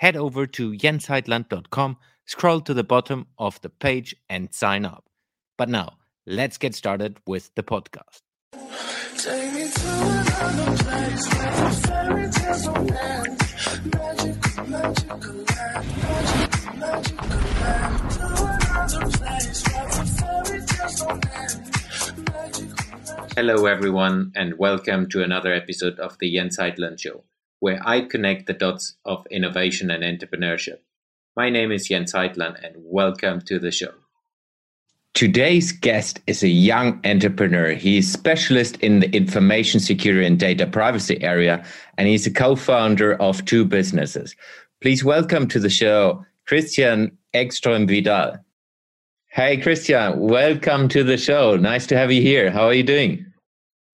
head over to jensheitland.com, scroll to the bottom of the page, and sign up. But now, let's get started with the podcast. Hello, everyone, and welcome to another episode of the Jens Heitland Show where I connect the dots of innovation and entrepreneurship. My name is Jens Heitland, and welcome to the show. Today's guest is a young entrepreneur. He's specialist in the information security and data privacy area, and he's a co-founder of two businesses. Please welcome to the show, Cristian Ekström Vidal. Hey, Cristian, welcome to the show. Nice to have you here. How are you doing?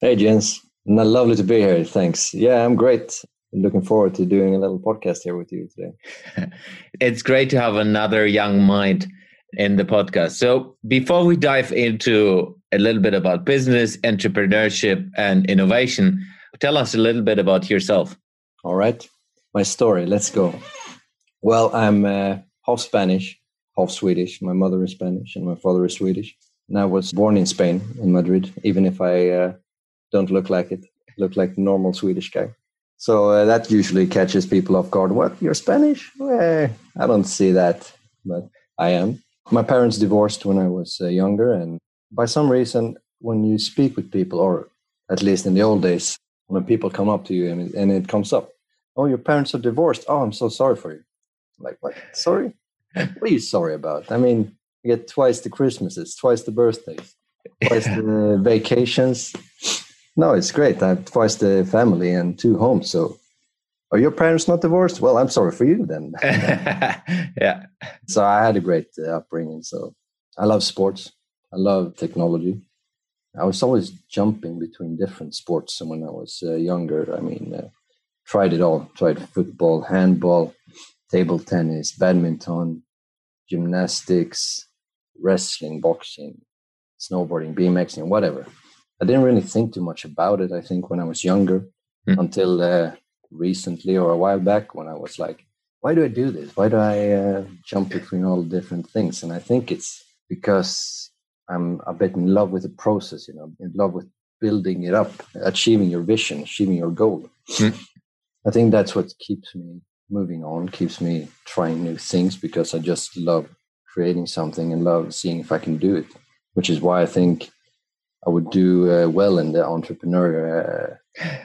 Hey, Jens. Lovely to be here. Thanks. Yeah, I'm great looking forward to doing a little podcast here with you today. it's great to have another young mind in the podcast. So, before we dive into a little bit about business, entrepreneurship, and innovation, tell us a little bit about yourself. All right. My story. Let's go. Well, I'm uh, half Spanish, half Swedish. My mother is Spanish and my father is Swedish. And I was born in Spain, in Madrid, even if I uh, don't look like it. Look like a normal Swedish guy. So uh, that usually catches people off guard. What? You're Spanish? Well, I don't see that, but I am. My parents divorced when I was uh, younger, and by some reason, when you speak with people, or at least in the old days, when people come up to you and, and it comes up, oh, your parents are divorced. Oh, I'm so sorry for you. like, what? Sorry? what are you sorry about? I mean, you get twice the Christmases, twice the birthdays, twice the vacations no, it's great. I have twice the family and two homes. So, are your parents not divorced? Well, I'm sorry for you then. yeah. So I had a great uh, upbringing. So I love sports. I love technology. I was always jumping between different sports. And when I was uh, younger, I mean, uh, tried it all. Tried football, handball, table tennis, badminton, gymnastics, wrestling, boxing, snowboarding, BMXing, whatever. I didn't really think too much about it. I think when I was younger, mm. until uh, recently or a while back, when I was like, "Why do I do this? Why do I uh, jump between all different things?" And I think it's because I'm a bit in love with the process. You know, in love with building it up, achieving your vision, achieving your goal. Mm. I think that's what keeps me moving on, keeps me trying new things because I just love creating something and love seeing if I can do it. Which is why I think I would do uh, well in the entrepreneur uh,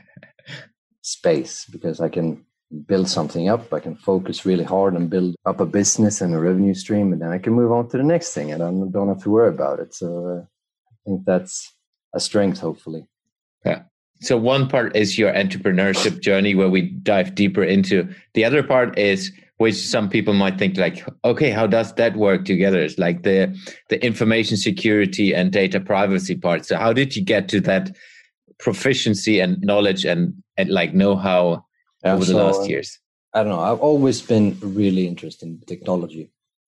space because I can build something up. I can focus really hard and build up a business and a revenue stream, and then I can move on to the next thing, and I don't have to worry about it. So uh, I think that's a strength, hopefully. Yeah. So one part is your entrepreneurship journey, where we dive deeper into. The other part is which some people might think like okay how does that work together? It's like the the information security and data privacy part. So how did you get to that proficiency and knowledge and and like know-how yeah, over the last years? I don't know. I've always been really interested in technology.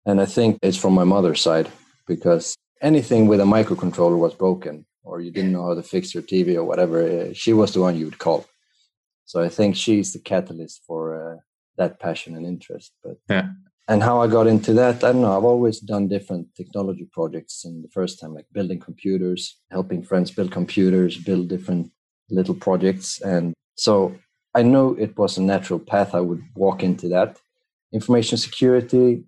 And i think it's from my mother's side because anything with a microcontroller was broken or you didn't know how to fix your tv or whatever eh, she was the one you would call. So i think she's the catalyst for uh, that passion and interest. But yeah. And how I got into that, I don't know. I've always done different technology projects. And the first time, like building computers, helping friends build computers, build different little projects. And so I know it was a natural path. I would walk into that. Information security,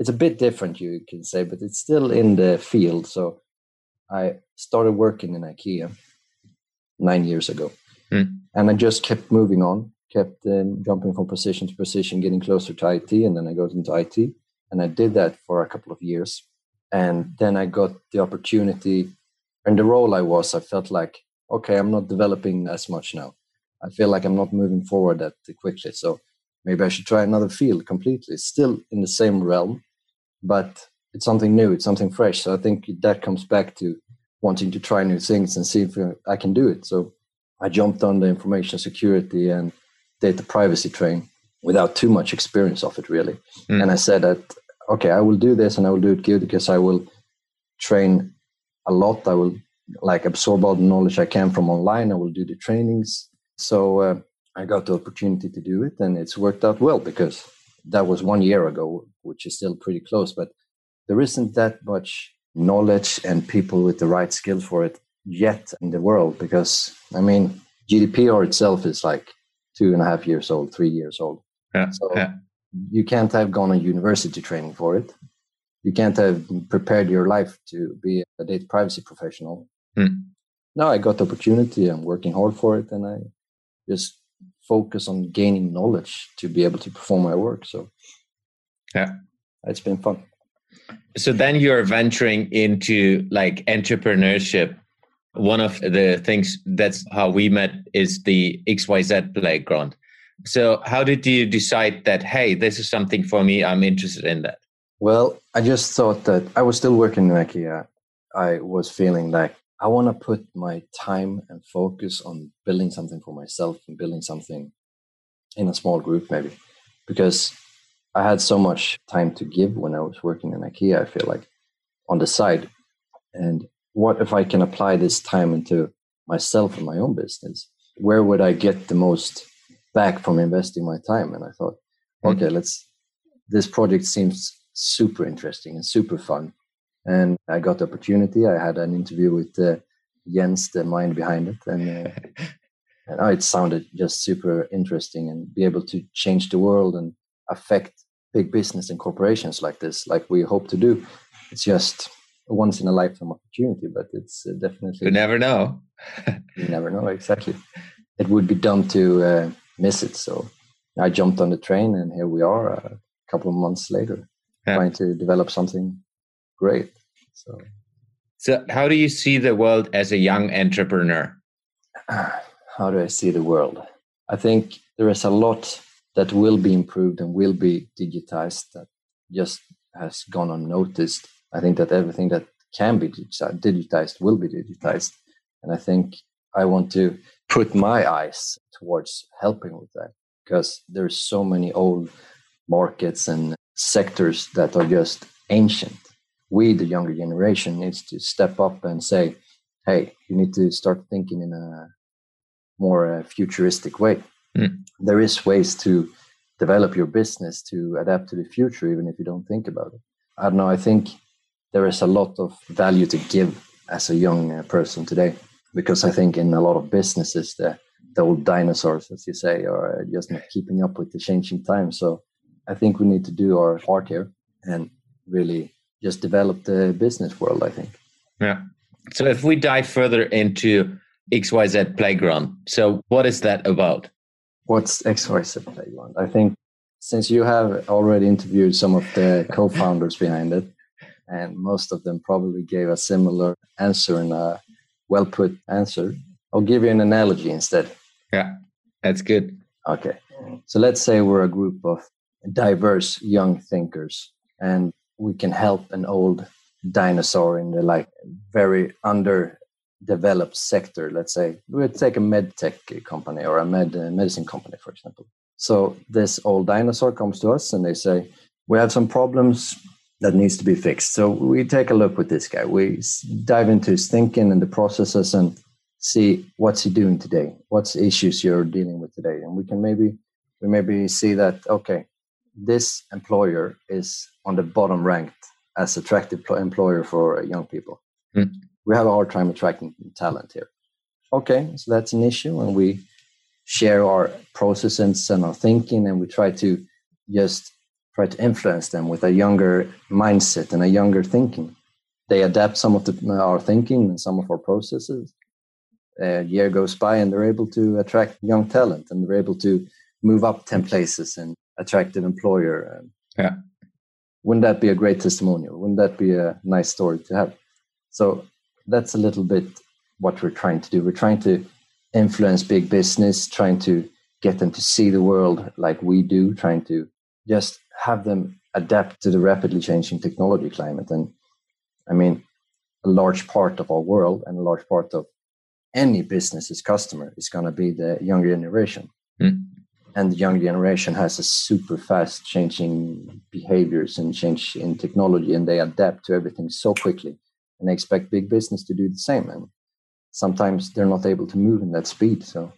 it's a bit different, you can say, but it's still in the field. So I started working in IKEA nine years ago. Mm. And I just kept moving on kept um, jumping from position to position, getting closer to IT, and then I got into IT, and I did that for a couple of years, and then I got the opportunity, and the role I was, I felt like, okay, I'm not developing as much now. I feel like I'm not moving forward that quickly, so maybe I should try another field completely. Still in the same realm, but it's something new, it's something fresh. So I think that comes back to wanting to try new things and see if I can do it. So I jumped on the information security and data privacy train without too much experience of it, really. Mm. And I said that, okay, I will do this and I will do it good because I will train a lot. I will like absorb all the knowledge I can from online. I will do the trainings. So uh, I got the opportunity to do it, and it's worked out well because that was one year ago, which is still pretty close. But there isn't that much knowledge and people with the right skills for it yet in the world because I mean GDPR itself is like two and a half years old, three years old. Yeah, so yeah. you can't have gone on university training for it. You can't have prepared your life to be a data privacy professional. Hmm. No, I got the opportunity. I'm working hard for it, and I just focus on gaining knowledge to be able to perform my work. So, yeah, it's been fun. So then you're venturing into like entrepreneurship. One of the things that's how we met is the XYZ playground. So how did you decide that hey, this is something for me, I'm interested in that? Well, I just thought that I was still working in IKEA. I was feeling like I want to put my time and focus on building something for myself and building something in a small group, maybe, because I had so much time to give when I was working in IKEA. I feel like on the side, and what if I can apply this time into myself and my own business? Where would I get the most back from investing my time? And I thought, mm-hmm. okay, let's. This project seems super interesting and super fun and I got the opportunity. I had an interview with uh, Jens, the mind behind it, and, uh, and oh, it sounded just super interesting and be able to change the world and affect big business and corporations like this, like we hope to do. It's just a once in a lifetime opportunity, but it's uh, definitely you never know. you never know exactly. It would be dumb to uh, miss it. So I jumped on the train, and here we are, a couple of months later, yeah. trying to develop something great. So, so how do you see the world as a young entrepreneur? How do I see the world? I think there is a lot that will be improved and will be digitized that just has gone unnoticed. I think that everything that can be digitized will be digitized. And I think I want to put my eyes towards helping with that because there's so many old markets and sectors that are just ancient we, the younger generation, needs to step up and say, hey, you need to start thinking in a more uh, futuristic way. Mm. There is ways to develop your business to adapt to the future, even if you don't think about it. I don't know. I think there is a lot of value to give as a young uh, person today, because I think in a lot of businesses, the the old dinosaurs, as you say, are just not keeping up with the changing times. So I think we need to do our part here and really just develop the business world, I think. Yeah. So if we dive further into XYZ Playground, so what is that about? What's XYZ Playground? I think since you have already interviewed some of the co-founders behind it, and most of them probably gave a similar answer and a well put answer, I'll give you an analogy instead. Yeah, that's good. Okay. So let's say we're a group of diverse young thinkers and we can help an old dinosaur in the like very underdeveloped sector let's say we take a med tech company or a med uh, medicine company for example so this old dinosaur comes to us and they say we have some problems that needs to be fixed so we take a look with this guy we dive into his thinking and the processes and see what's he doing today what's issues you're dealing with today and we can maybe we maybe see that okay this employer is on the bottom ranked as attractive employer for young people. Mm. We have a hard time attracting talent here. Okay, so that's an issue, and we share our processes and our thinking, and we try to just try to influence them with a younger mindset and a younger thinking. They adapt some of the, our thinking and some of our processes. A year goes by, and they're able to attract young talent, and they're able to move up ten places and attract an employer. Yeah. Wouldn't that be a great testimonial? Wouldn't that be a nice story to have? So that's a little bit what we're trying to do. We're trying to influence big business, trying to get them to see the world like we do, trying to just have them adapt to the rapidly changing technology climate. And I mean, a large part of our world and a large part of any business's customer is going to be the younger generation. Mm. And the younger generation has a super fast changing behaviors and change in technology, and they adapt to everything so quickly. And they expect big business to do the same. And sometimes they're not able to move in that speed. So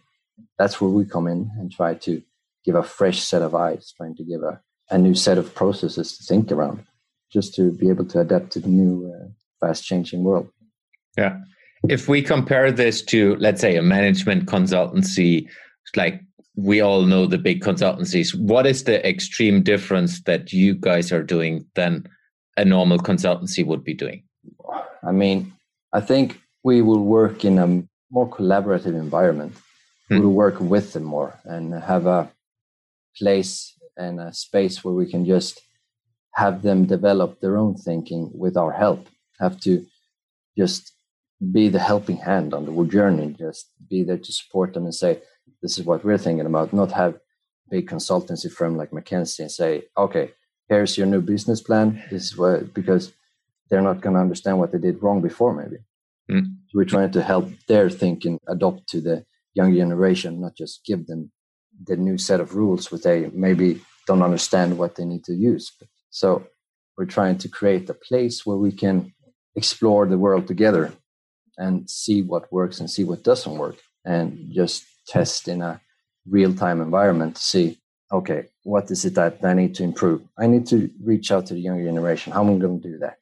that's where we come in and try to give a fresh set of eyes, trying to give a, a new set of processes to think around, just to be able to adapt to the new, uh, fast changing world. Yeah. If we compare this to, let's say, a management consultancy, like we all know the big consultancies, what is the extreme difference that you guys are doing than a normal consultancy would be doing? I mean, I think we will work in a more collaborative environment. Hmm. We'll work with them more and have a place and a space where we can just have them develop their own thinking with our help. Have to just be the helping hand on the journey, just be there to support them and say, this is what we're thinking about, not have big consultancy firm like McKinsey and say, okay, here's your new business plan. This is what, because they're not going to understand what they did wrong before, maybe. Mm. we're trying to help their thinking adopt to the young generation, not just give them the new set of rules which they maybe don't understand what they need to use. So we're trying to create a place where we can explore the world together and see what works and see what doesn't work and just test in a real time environment to see okay what is it that i need to improve? I need to reach out to the younger generation. How am i going to do that?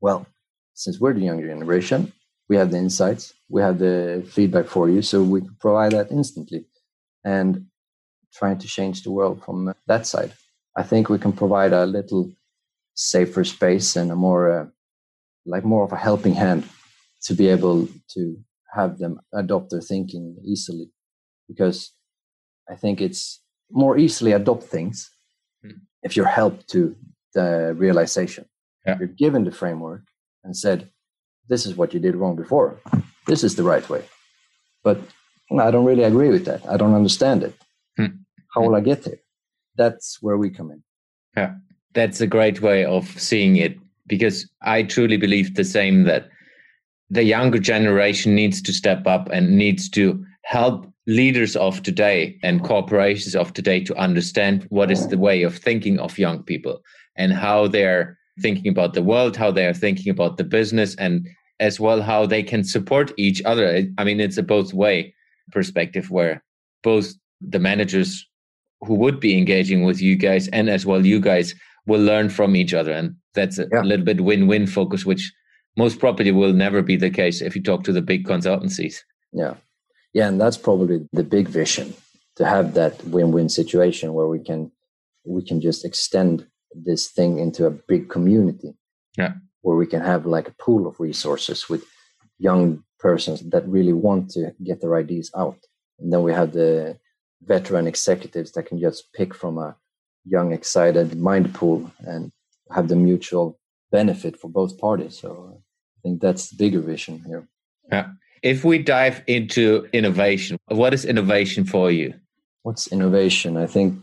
Well since we're the younger generation we have the insights we have the feedback for you so we can provide that instantly. And trying to change the world from that side. I think we can provide a little safer space and a more uh, like more of a helping hand to be able to have them adopt their thinking easily. Because i think it's more easily adopt things mm. if you're helped to the realization. Yeah. you're given the framework and said this is what you did wrong before. This is the right way. But i don't really agree with that. I don't understand it mm. how will i get there that's where we come in yeah that's a great way of seeing it because i truly believe the same that the younger generation needs to step up and needs to help leaders of today and corporations of today to understand what is the way of thinking of young people and how they're thinking about the world, how they are thinking about the business, and as well how they can support each other. I mean, it's a both way perspective where both the managers who would be engaging with you guys and as well you guys will learn from each other. And that's a yeah. little bit win win focus, which most probably will never be the case if you talk to the big consultancies. Yeah. Yeah. And that's probably the big vision to have that win-win situation where we can we can just extend this thing into a big community. Yeah. Where we can have like a pool of resources with young persons that really want to get their ideas out. And then we have the veteran executives that can just pick from a young, excited mind pool and have the mutual benefit for both parties. So I think that's the bigger vision here. Yeah. If we dive into innovation, what is innovation for you? What's innovation? I think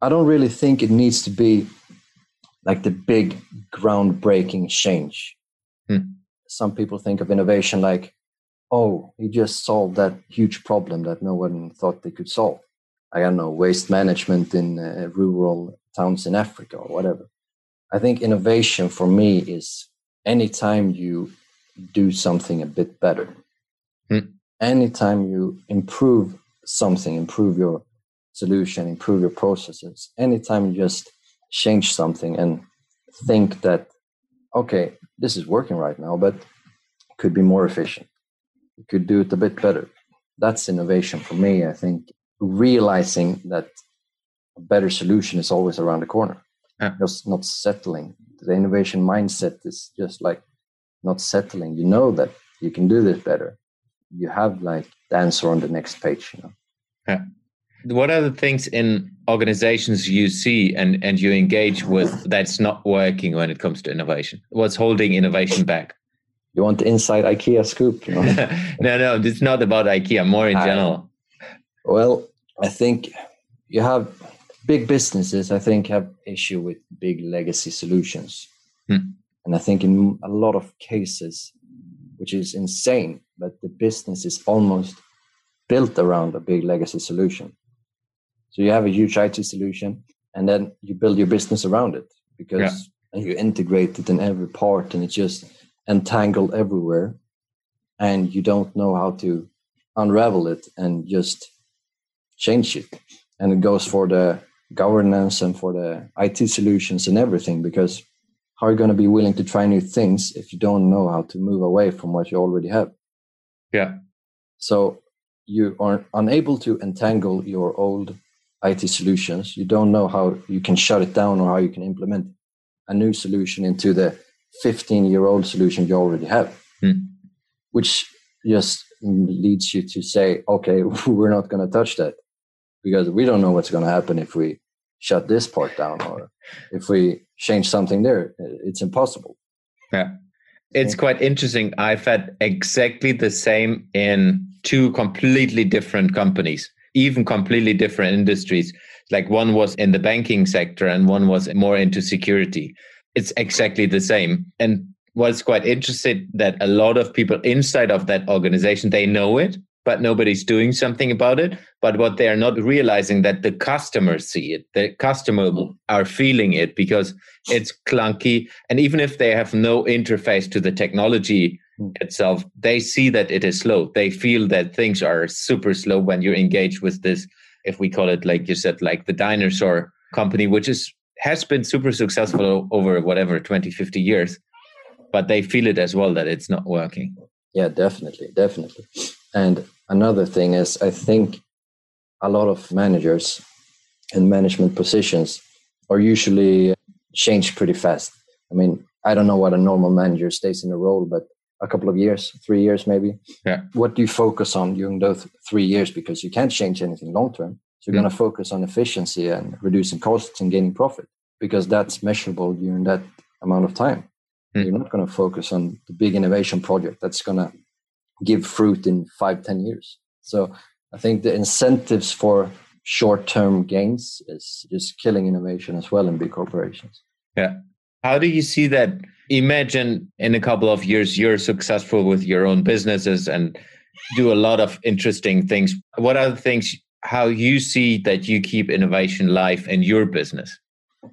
I don't really think it needs to be like the big groundbreaking change. Hmm. Some people think of innovation like, oh, you just solved that huge problem that no one thought they could solve. I don't know, waste management in uh, rural towns in Africa or whatever. I think innovation for me is anytime you do something a bit better, mm. anytime you improve something, improve your solution, improve your processes, anytime you just change something and think that, okay, this is working right now, but could be more efficient. You could do it a bit better. That's innovation for me. I think realizing that a better solution is always around the corner, yeah. just not settling the innovation mindset is just like not settling. You know that you can do this better. You have like the answer on the next page, you know. Yeah. What are the things in organizations you see and, and you engage with that's not working when it comes to innovation? What's holding innovation back? You want the inside IKEA scoop? You know? no, no, it's not about IKEA, more in general. Well, I think you have big businesses. I think have issue with big legacy solutions, Hmm. and I think in a lot of cases, which is insane, but the business is almost built around a big legacy solution. So you have a huge IT solution, and then you build your business around it because and you integrate it in every part, and it's just entangled everywhere, and you don't know how to unravel it and just change it. And it goes for the governance and for the IT solutions and everything because how are you going to be willing to try new things if you don't know how to move away from what you already have? Yeah. So you are unable to entangle your old IT solutions. You don't know how you can shut it down or how you can implement a new solution into the 15 year old solution you already have, Hmm. which just leads you to say, okay, we're not going to touch that because we don't know what's going to happen if we shut this part down or if we change something there. It's impossible. Yeah. It's quite interesting. I've had exactly the same in two completely different companies, even completely different industries. Like one was in the banking sector and one was more into security. It's exactly the same. And what's quite interesting that a lot of people inside of that organization, they know it, but nobody's doing something about it. But what they are not realizing that the customers see it, the customer are feeling it because it's clunky. And even if they have no interface to the technology itself, they see that it is slow. They feel that things are super slow when you're engaged with this, if we call it, like you said, like the dinosaur company, which is has been super successful over whatever 20, 50 years. But they feel it as well that it's not working. Yeah, definitely, definitely. And another thing is, I think a lot of managers in management positions are usually changed pretty fast. I mean, I don't know what a normal manager stays in a role, but a couple of years, three years maybe. Yeah. What do you focus on during those three years? Because you can't change anything long term. So you're Mm. going to focus on efficiency and reducing costs and gaining profit because that's measurable during that amount of time. Mm. You're not going to focus on the big innovation project that's going to give fruit in five, ten years. So I think the incentives for short-term gains is just killing innovation as well in big corporations. Yeah. How do you see that? Imagine in a couple of years you're successful with your own businesses and do a lot of interesting things. What are the things how you see that you keep innovation live in your business?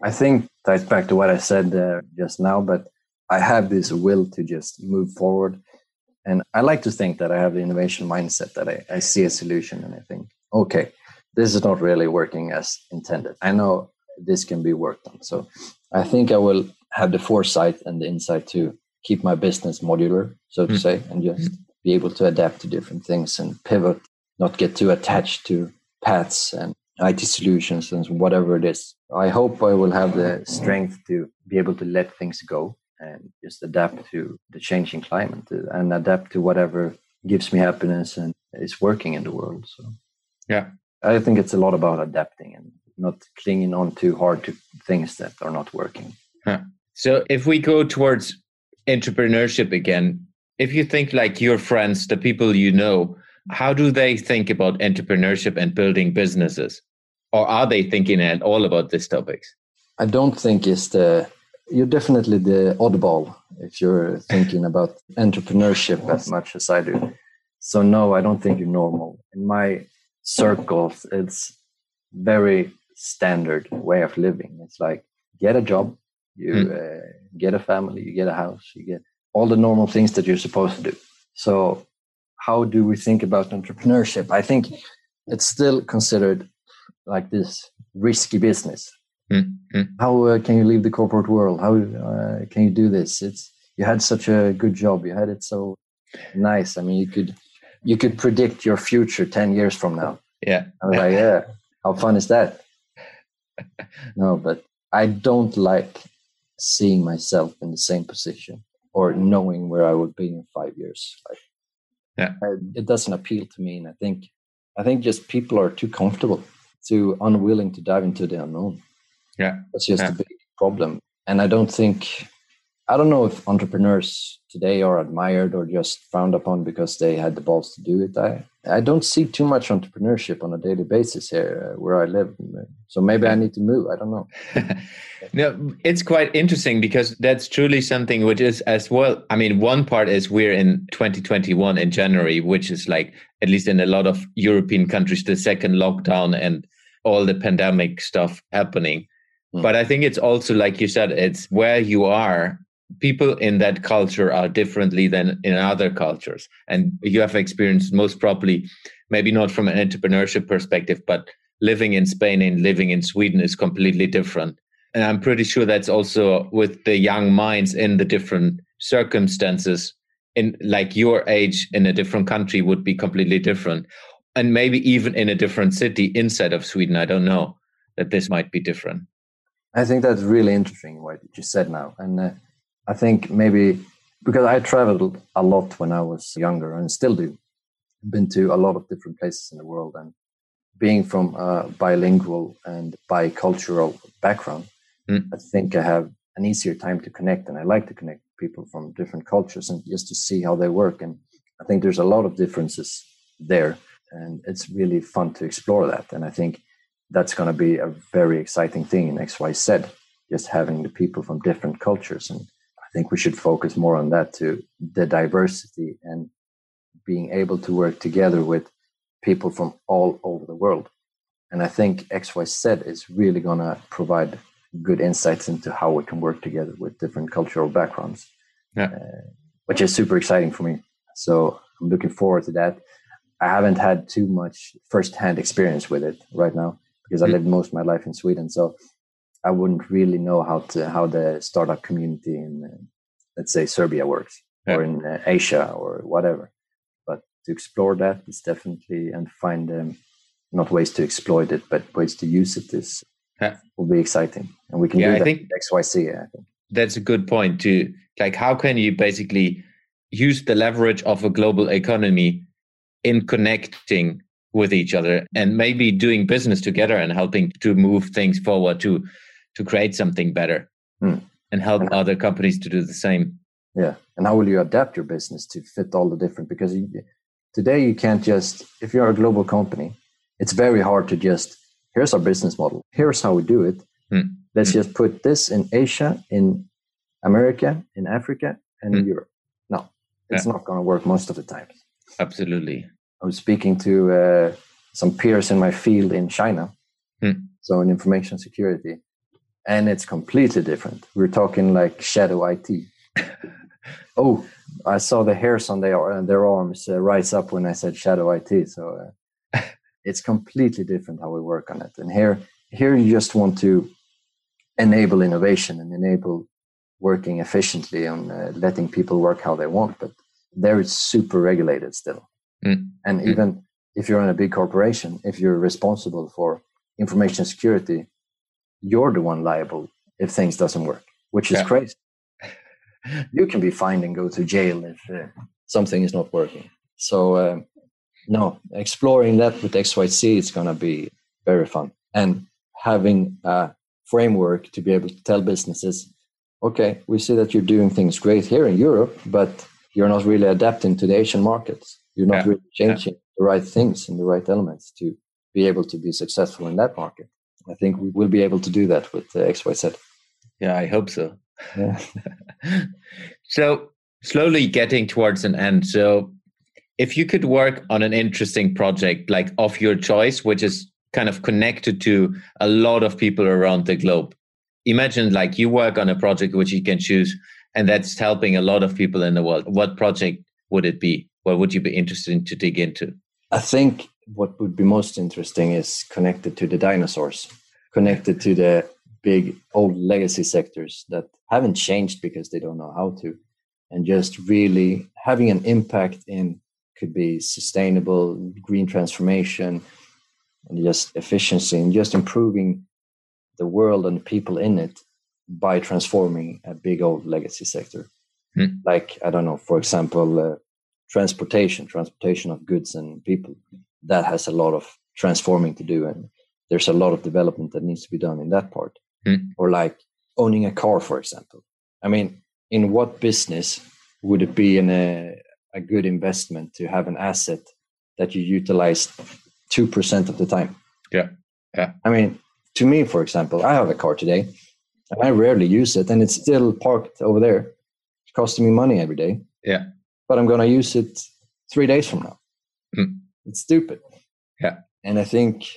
I think ties back to what I said uh, just now, but I have this will to just move forward. And I like to think that I have the innovation mindset that I, I see a solution and I think, okay, this is not really working as intended. I know this can be worked on. So I think I will have the foresight and the insight to keep my business modular, so to Mm. say, and just be able to adapt to different things and pivot, not get too attached to paths and IT solutions and whatever it is. I hope I will have the strength to be able to let things go and just adapt to the changing climate and adapt to whatever gives me happiness and is working in the world. So, Yeah. I think it's a lot about adapting and not clinging on too hard to things that are not working. So if we go towards entrepreneurship again, if you think like your friends, the people you know, how do they think about entrepreneurship and building businesses? Or are they thinking at all about these topics? I don't think it's the you're definitely the oddball if you're thinking about entrepreneurship as much as I do. So no, I don't think you're normal. In my circles, it's very standard way of living. It's like get a job, you Hmm. uh, get a family, you get a house, you get all the normal things that you're supposed to do. So how do we think about entrepreneurship? I think it's still considered like this risky business. Mm, how uh, can you leave the corporate world? How uh, can you do this? It's you had such a good job. You had it so nice. I mean you could you could predict your future 10 years from now. Yeah. i was like yeah how fun is that? No but i don't like seeing myself in the same position or knowing where i would be in five years. Like Yeah. It doesn't appeal to me and i think i think just people are too comfortable too unwilling to dive into the unknown Yeah. that's just Yeah. a big problem. And I don't think I don't know if entrepreneurs today are admired or just frowned upon because they had the balls to do it. I, I don't see too much entrepreneurship on a daily basis here uh, where I live. So maybe I need to move. I don't know. no, it's quite interesting because that's truly something which is as well. I mean, one part is we're in 2021 in January, which is like, at least in a lot of European countries, the second lockdown and all the pandemic stuff happening. Mm. But I think it's also, like you said, it's where you are people in that culture are differently than in other cultures. And you have experienced most probably maybe not from an entrepreneurship perspective but living in spain and living in sweden is completely different. And i'm pretty sure that's also with the young minds in the different circumstances in like your age in a different country would be completely different. And maybe even in a different city inside of sweden i don't know that this might be different. I think that's really interesting what you said now. And uh, I think maybe because I traveled a lot when I was younger and still do. Been to a lot of different places in the world and being from a bilingual and bicultural background, mm. I think I have an easier time to connect and I like to connect people from different cultures and just to see how they work. And I think there's a lot of differences there and it's really fun to explore that. And I think that's going to be a very exciting thing in XYZ, just having the people from different cultures and think we should focus more on that too the diversity and being able to work together with people from all over the world. And I think XYZ is really going to provide good insights into how we can work together with different cultural backgrounds, yeah. uh, which is super exciting for me. So I'm looking forward to that. I haven't had too much firsthand experience with it right now because I mm. lived most of my life in Sweden. So I wouldn't really know how to how the startup community in uh, let's say Serbia works yeah. or in uh, Asia or whatever. But to explore that is definitely and find um, not ways to exploit it, but ways to use it is yeah. will be exciting, and we can yeah, do that I think XYZ. I think that's a good point. To like, how can you basically use the leverage of a global economy in connecting with each other and maybe doing business together and helping to move things forward to to create something better mm. and help and other companies to do the same. Yeah. And how will you adapt your business to fit all the different? Because you, today you can't just, if you're a global company, it's very hard to just, here's our business model, here's how we do it. Mm. Let's mm. just put this in Asia, in America, in Africa, and in hmm. Europe. No, it's yeah. not going to work most of the time. Absolutely. I was speaking to uh, some peers in my field in China. Hmm. So in information security, and it's completely different. We're talking like shadow IT. oh, I saw the hairs on their their arms uh, rise up when I said shadow IT. So uh, it's completely different how we work on it. And here, here you just want to enable innovation and enable working efficiently on uh, letting people work how they want. But there it's super regulated still. Mm. And mm. even if you're in a big corporation, if you're responsible for information security, you're the one liable if things doesn't work, which is yeah. crazy. you can be fined and go to jail if uh, something is not working. So uh, no, exploring that with XYZ is going to be very fun, and having a framework to be able to tell businesses, okay, we see that you're doing things great here in Europe, but you're not really adapting to the Asian markets. You're not yeah. really changing yeah. the right things and the right elements to be able to be successful in that market. I think we will be able to do that with uh, XYZ. Yeah, I hope so. Yeah. so slowly getting towards an end. So if you could work on an interesting project like of your choice, which is kind of connected to a lot of people around the globe, imagine like you work on a project which you can choose and that's helping a lot of people in the world. What project would it be? What would you be interested in to dig into? I think what would be most interesting is connected to the dinosaurs, connected to the big old legacy sectors that haven't changed because they don't know how to, and just really having an impact in could be sustainable green transformation and just efficiency and just improving the world and the people in it by transforming a big old legacy sector. Hmm. Like, I don't know, for example, uh, transportation, transportation of goods and people that has a lot of transforming to do and there's a lot of development that needs to be done in that part mm. or like owning a car for example i mean in what business would it be in a, a good investment to have an asset that you utilize 2% of the time? Yeah. Yeah. I mean, to me, for example, I have a car today and I rarely use it and it's still parked over there. It's costing me money every day. Yeah. But I'm going to use it three days from now. It's stupid. Yeah. And I think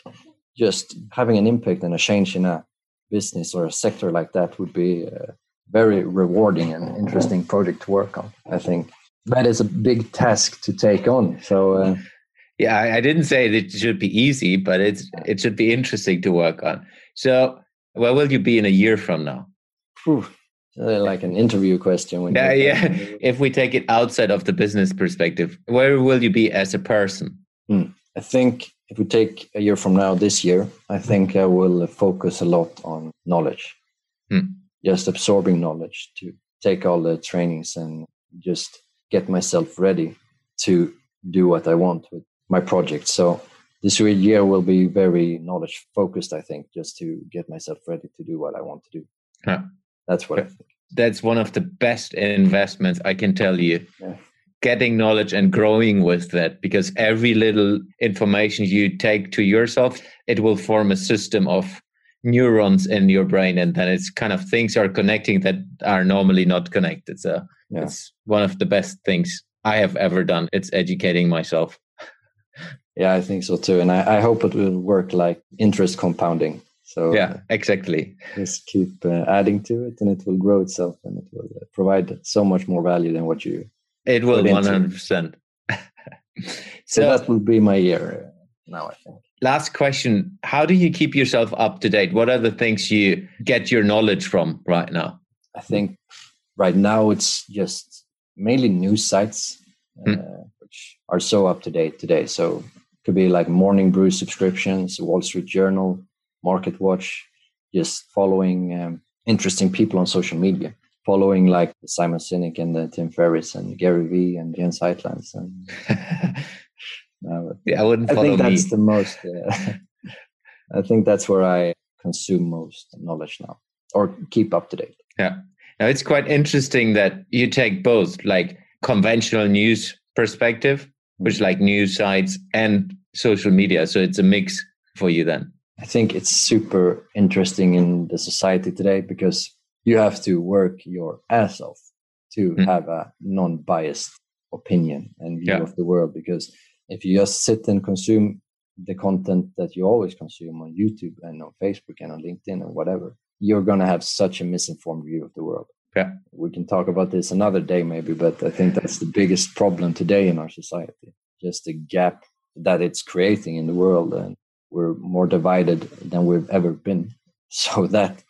just having an impact and a change in a business or a sector like that would be a very rewarding and interesting project to work on. I think that is a big task to take on. So, uh, yeah, I, didn't say that it should be easy, but it's it should be interesting to work on. So, where will you be in a year from now? Whew, uh, like an interview question. When yeah, yeah. If we take it outside of the business perspective, where will you be as a person? Hmm. I think if we take a year from now, this year, I think I will focus a lot on knowledge, Hmm. just absorbing knowledge to take all the trainings and just get myself ready to do what I want with my project. So this year will be very knowledge focused, I think, just to get myself ready to do what I want to do. Huh. That's what I think. That's one of the best investments I can tell you. Yeah. Getting knowledge and growing with that, because every little information you take to yourself, it will form a system of neurons in your brain, and then it's kind of things are connecting that are normally not connected. So Yeah. it's one of the best things I have ever done. It's educating myself. Yeah, I think so too. And I, I hope it will work like interest compounding. So Yeah, exactly. just keep uh, adding to it and it will grow itself and it will uh, provide so much more value than what you It will one hundred percent. so, that will be my year uh, now i think last question: How do you keep yourself up to date? What are the things you get your knowledge from right now? i think right now it's just mainly news sites uh, Hmm. which are so up to date today so it could be like morning brew subscriptions wall street journal market watch just following um, interesting people on social media following like simon sinek and uh, tim ferriss and gary vee and jens heitlands and uh, yeah, I wouldn't I think me. that's the most. Uh, I think that's where I consume most knowledge now, or keep up to date. Yeah, now it's quite interesting that you take both like conventional news perspective, which like news sites and social media. So it's a mix for you then. I think it's super interesting in the society today because you have to work your ass off to Mm. have a non-biased opinion and view Yeah. of the world. Because if you just sit and consume the content that you always consume on YouTube and on Facebook and on LinkedIn and whatever, you're gonna have such a misinformed view of the world. Yeah. We can talk about this another day maybe, but I think that's the biggest problem today in our society. Just the gap that it's creating in the world and we're more divided than we've ever been. So that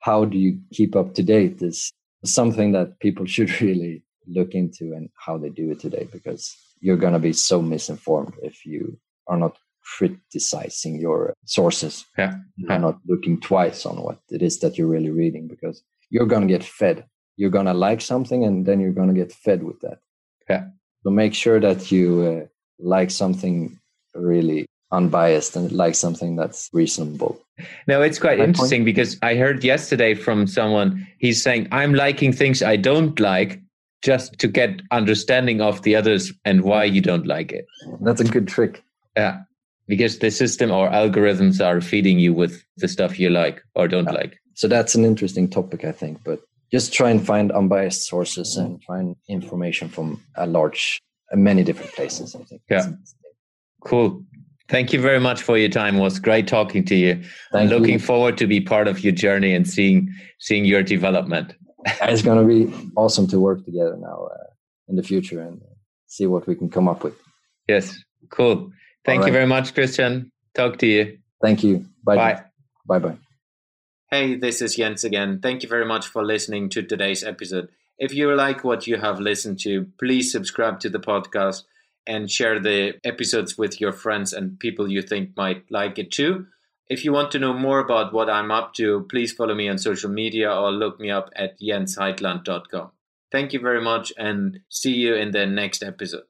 how do you keep up to date is something that people should really look into and how they do it today because you're going to be so misinformed if you are not criticizing your sources Yeah. you're not looking twice on what it is that you're really reading because you're going to get fed you're going to like something and then you're going to get fed with that Yeah. so make sure that you uh, like something really unbiased and like something that's reasonable No, it's quite My point- interesting because I heard yesterday from someone, he's saying, I'm liking things I don't like just to get understanding of the others and why you don't like it. that's a good trick Yeah. Because the system or algorithms are feeding you with the stuff you like or don't Yeah. like. So that's an interesting topic, I think. But just try and find unbiased sources and find information from a large, many different places. I think. Yeah. Cool. Thank you very much for your time. It was great talking to you. I'm Thank looking you. forward to be part of your journey and seeing seeing your development. It's going to be awesome to work together now uh, in the future and see what we can come up with. Yes. Cool. Thank All you right. very much, Cristian. Talk to you. Thank you. Bye. Bye. Bye. Bye. Hey, this is Jens again. Thank you very much for listening to today's episode. If you like what you have listened to, please subscribe to the podcast and share the episodes with your friends and people you think might like it too. If you want to know more about what I'm up to, please follow me on social media or look me up at jensheitland.com. Thank you very much and see you in the next episode.